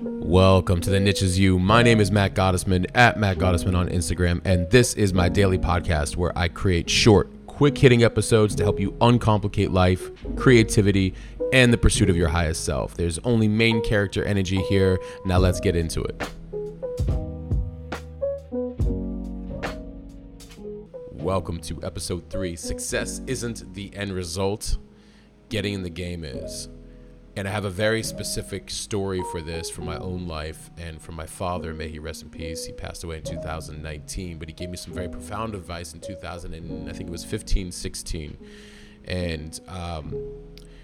Welcome to the Niche Is You. My name is Matt Gottesman at Matt Gottesman on Instagram, and this is my daily podcast where I create short, quick hitting episodes to help you uncomplicate life, creativity, and the pursuit of your highest self. There's only main character energy here. Now let's get into it. Welcome to episode three. Success isn't the end result, getting in the game is. And I have a very specific story for this from my own life and from my father. May he rest in peace. He passed away in 2019, but he gave me some very profound advice in 2000, and I think it was 15, 16. And um,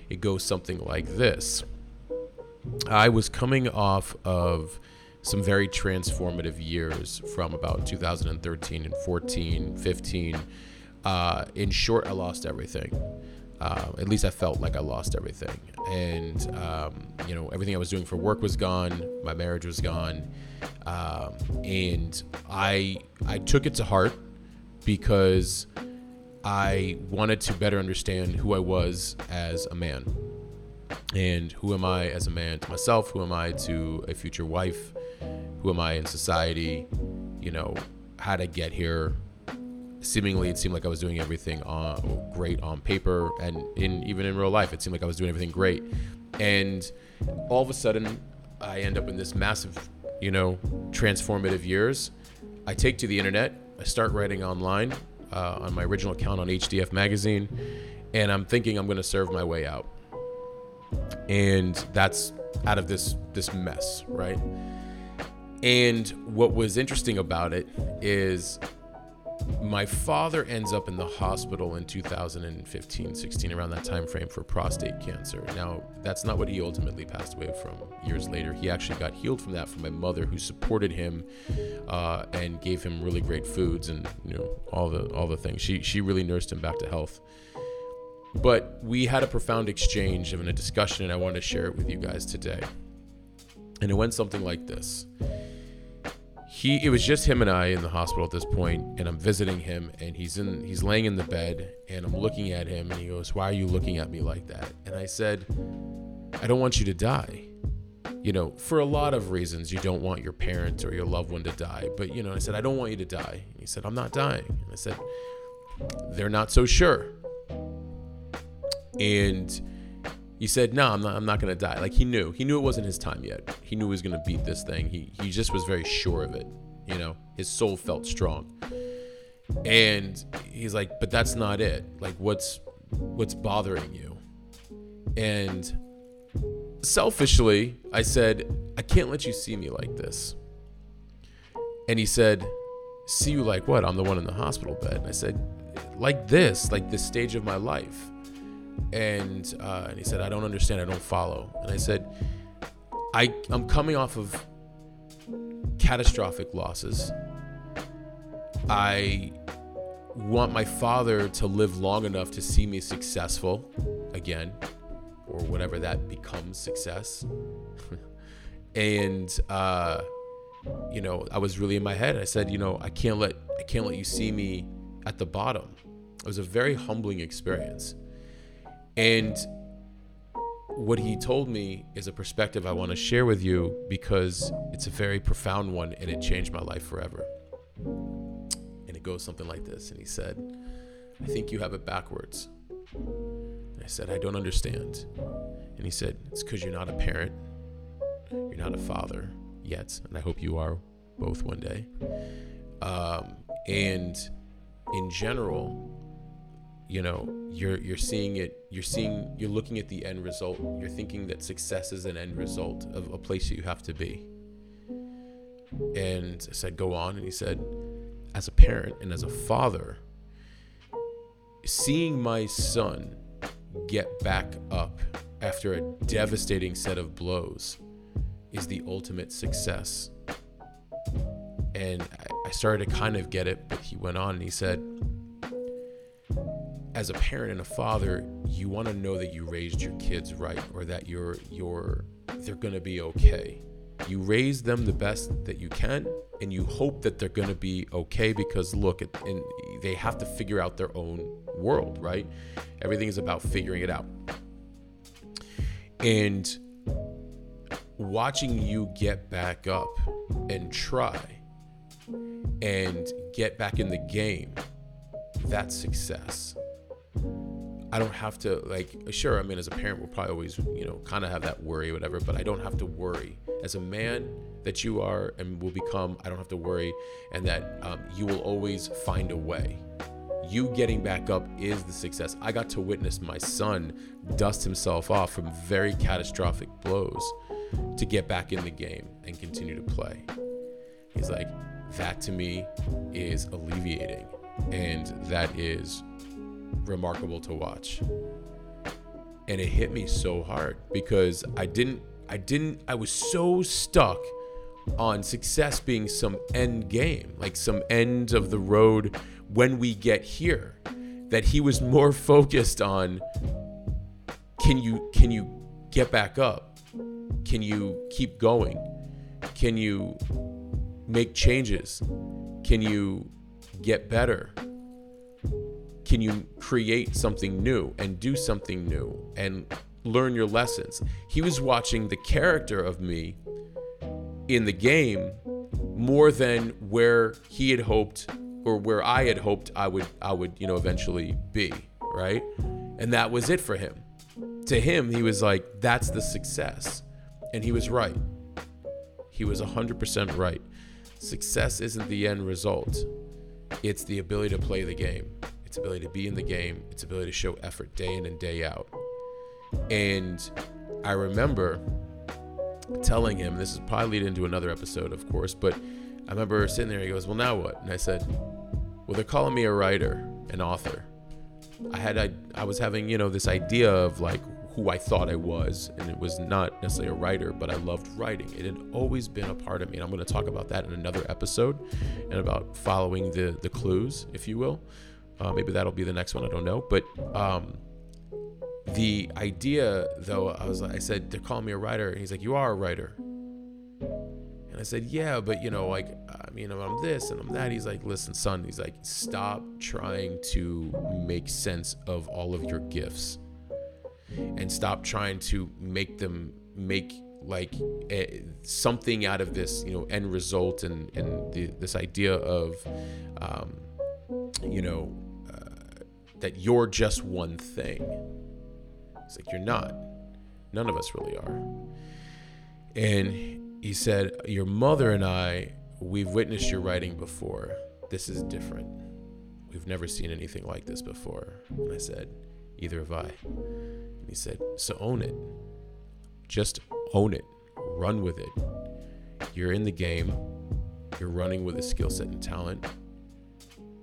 it goes something like this I was coming off of some very transformative years from about 2013 and 14, 15. Uh, in short, I lost everything. Uh, at least I felt like I lost everything. And, um, you know, everything I was doing for work was gone. My marriage was gone. Um, and I, I took it to heart because I wanted to better understand who I was as a man. And who am I as a man to myself? Who am I to a future wife? Who am I in society? You know, how to get here? Seemingly it seemed like I was doing everything on, great on paper and in even in real life it seemed like I was doing everything great. And all of a sudden I end up in this massive you know transformative years. I take to the internet I start writing online uh, on my original account on HDF magazine and I'm thinking I'm going to serve my way out. And that's out of this this mess right? And what was interesting about it is my father ends up in the hospital in 2015 16 around that time frame for prostate cancer. Now that's not what he ultimately passed away from. Years later he actually got healed from that from my mother who supported him uh, and gave him really great foods and you know all the all the things. She she really nursed him back to health. But we had a profound exchange and a discussion and i wanted to share it with you guys today. And it went something like this he it was just him and I in the hospital at this point, and I'm visiting him, and he's in he's laying in the bed, and I'm looking at him, and he goes, "Why are you looking at me like that?" And I said, "I don't want you to die." You know, for a lot of reasons, you don't want your parent or your loved one to die. But you know, I said, "I don't want you to die." And he said, "I'm not dying." And I said, "They're not so sure." And he said, "No, I'm not. I'm not gonna die." Like he knew. He knew it wasn't his time yet. He knew he was gonna beat this thing. He he just was very sure of it. You know, his soul felt strong. And he's like, "But that's not it. Like, what's what's bothering you?" And selfishly, I said, "I can't let you see me like this." And he said, "See you like what? I'm the one in the hospital bed." And I said, "Like this, like this stage of my life." And uh, and he said, "I don't understand. I don't follow." And I said, "I I'm coming off of catastrophic losses. I want my father to live long enough to see me successful again, or whatever that becomes success." and uh, you know, I was really in my head. I said, "You know, I can't let I can't let you see me at the bottom." It was a very humbling experience and what he told me is a perspective I want to share with you because it's a very profound one and it changed my life forever. And it goes something like this. And he said, I think you have it backwards. And I said, I don't understand. And he said, It's because you're not a parent, you're not a father yet. And I hope you are both one day. Um, and in general, you know you're you're seeing it you're seeing you're looking at the end result. You're thinking that success is an end result of a place that you have to be. And I said go on. And he said as a parent and as a father seeing my son get back up after a devastating set of blows is the ultimate success. And I started to kind of get it but he went on and he said as a parent and a father, you want to know that you raised your kids right or that you're you're they're going to be okay. You raise them the best that you can and you hope that they're going to be okay because look at and they have to figure out their own world, right? Everything is about figuring it out. And watching you get back up and try and get back in the game, that's success. I don't have to like sure, I mean as a parent we'll probably always, you know, kind of have that worry whatever, but I don't have to worry. As a man that you are and will become, I don't have to worry and that um, you will always find a way. You getting back up is the success. I got to witness my son dust himself off from very catastrophic blows to get back in the game and continue to play. He's like, that to me is alleviating and that is remarkable to watch and it hit me so hard because i didn't i didn't i was so stuck on success being some end game like some end of the road when we get here that he was more focused on can you can you get back up can you keep going can you make changes? Can you get better? Can you create something new and do something new and learn your lessons? He was watching the character of me in the game more than where he had hoped or where I had hoped I would I would, you know, eventually be, right? And that was it for him. To him, he was like, that's the success. And he was right. He was 100% right. Success isn't the end result. It's the ability to play the game. It's ability to be in the game. It's ability to show effort day in and day out. And I remember telling him, this is probably lead into another episode, of course, but I remember sitting there, he goes, Well, now what? And I said, Well, they're calling me a writer, an author. I had, I, I was having, you know, this idea of like who I thought I was. And it was not necessarily a writer, but I loved writing. It had always been a part of me. And I'm going to talk about that in another episode and about following the, the clues, if you will. Uh, maybe that'll be the next one. I don't know. But um, the idea, though, I was I said, they're calling me a writer. And he's like, You are a writer. And I said, Yeah, but you know, like, I mean, I'm this and I'm that. He's like, Listen, son, he's like, Stop trying to make sense of all of your gifts and stop trying to make them make like a, something out of this you know end result and and the, this idea of um, you know that you're just one thing it's like you're not none of us really are and he said your mother and i we've witnessed your writing before this is different we've never seen anything like this before and i said either have i and he said, So own it. Just own it. Run with it. You're in the game. You're running with a skill set and talent.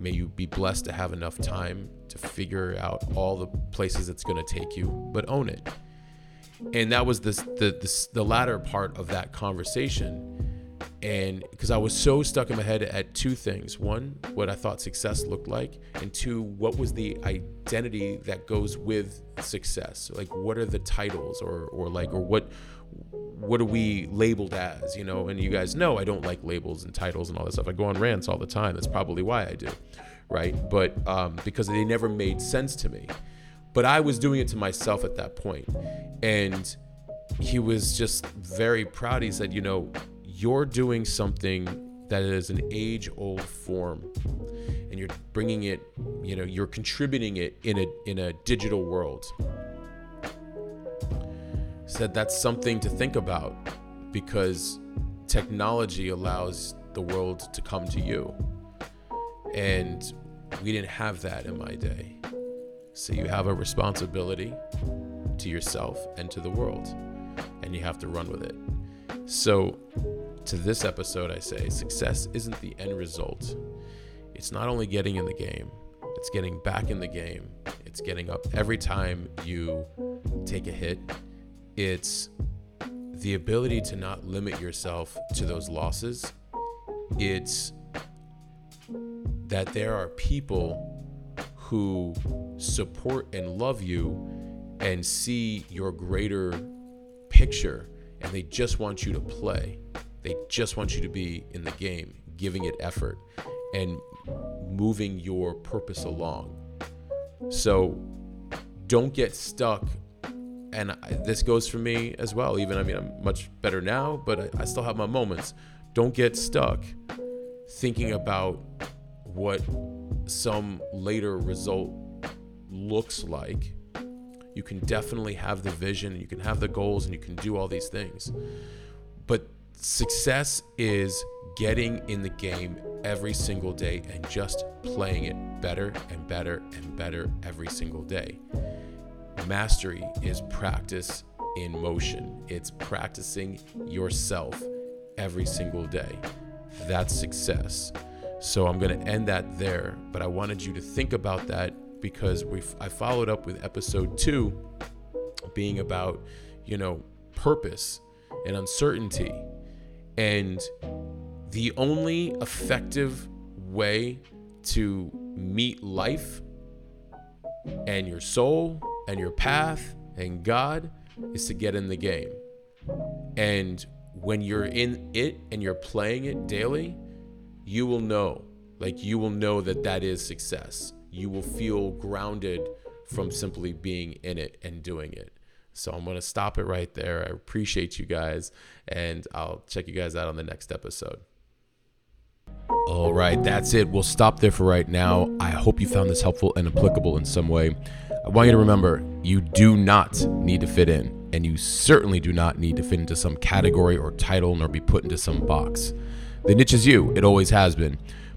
May you be blessed to have enough time to figure out all the places it's going to take you, but own it. And that was this, the, the, the latter part of that conversation and because I was so stuck in my head at two things one, what I thought success looked like, and two, what was the identity that goes with success? Like, what are the titles, or or like, or what what are we labeled as? You know, and you guys know I don't like labels and titles and all that stuff. I go on rants all the time. That's probably why I do, right? But um, because they never made sense to me. But I was doing it to myself at that point, and he was just very proud. He said, you know you're doing something that is an age old form and you're bringing it you know you're contributing it in a in a digital world said that's something to think about because technology allows the world to come to you and we didn't have that in my day so you have a responsibility to yourself and to the world and you have to run with it so to this episode, I say success isn't the end result. It's not only getting in the game, it's getting back in the game. It's getting up every time you take a hit. It's the ability to not limit yourself to those losses. It's that there are people who support and love you and see your greater picture and they just want you to play. They just want you to be in the game, giving it effort and moving your purpose along. So don't get stuck and I, this goes for me as well. Even I mean, I'm much better now, but I, I still have my moments. Don't get stuck thinking about what some later result looks like. You can definitely have the vision, and you can have the goals, and you can do all these things. But success is getting in the game every single day and just playing it better and better and better every single day. Mastery is practice in motion, it's practicing yourself every single day. That's success. So I'm going to end that there, but I wanted you to think about that because we I followed up with episode 2 being about, you know, purpose and uncertainty. And the only effective way to meet life and your soul and your path and God is to get in the game. And when you're in it and you're playing it daily, you will know, like, you will know that that is success. You will feel grounded from simply being in it and doing it. So I'm going to stop it right there. I appreciate you guys, and I'll check you guys out on the next episode. All right, that's it. We'll stop there for right now. I hope you found this helpful and applicable in some way. I want you to remember you do not need to fit in, and you certainly do not need to fit into some category or title nor be put into some box. The niche is you, it always has been.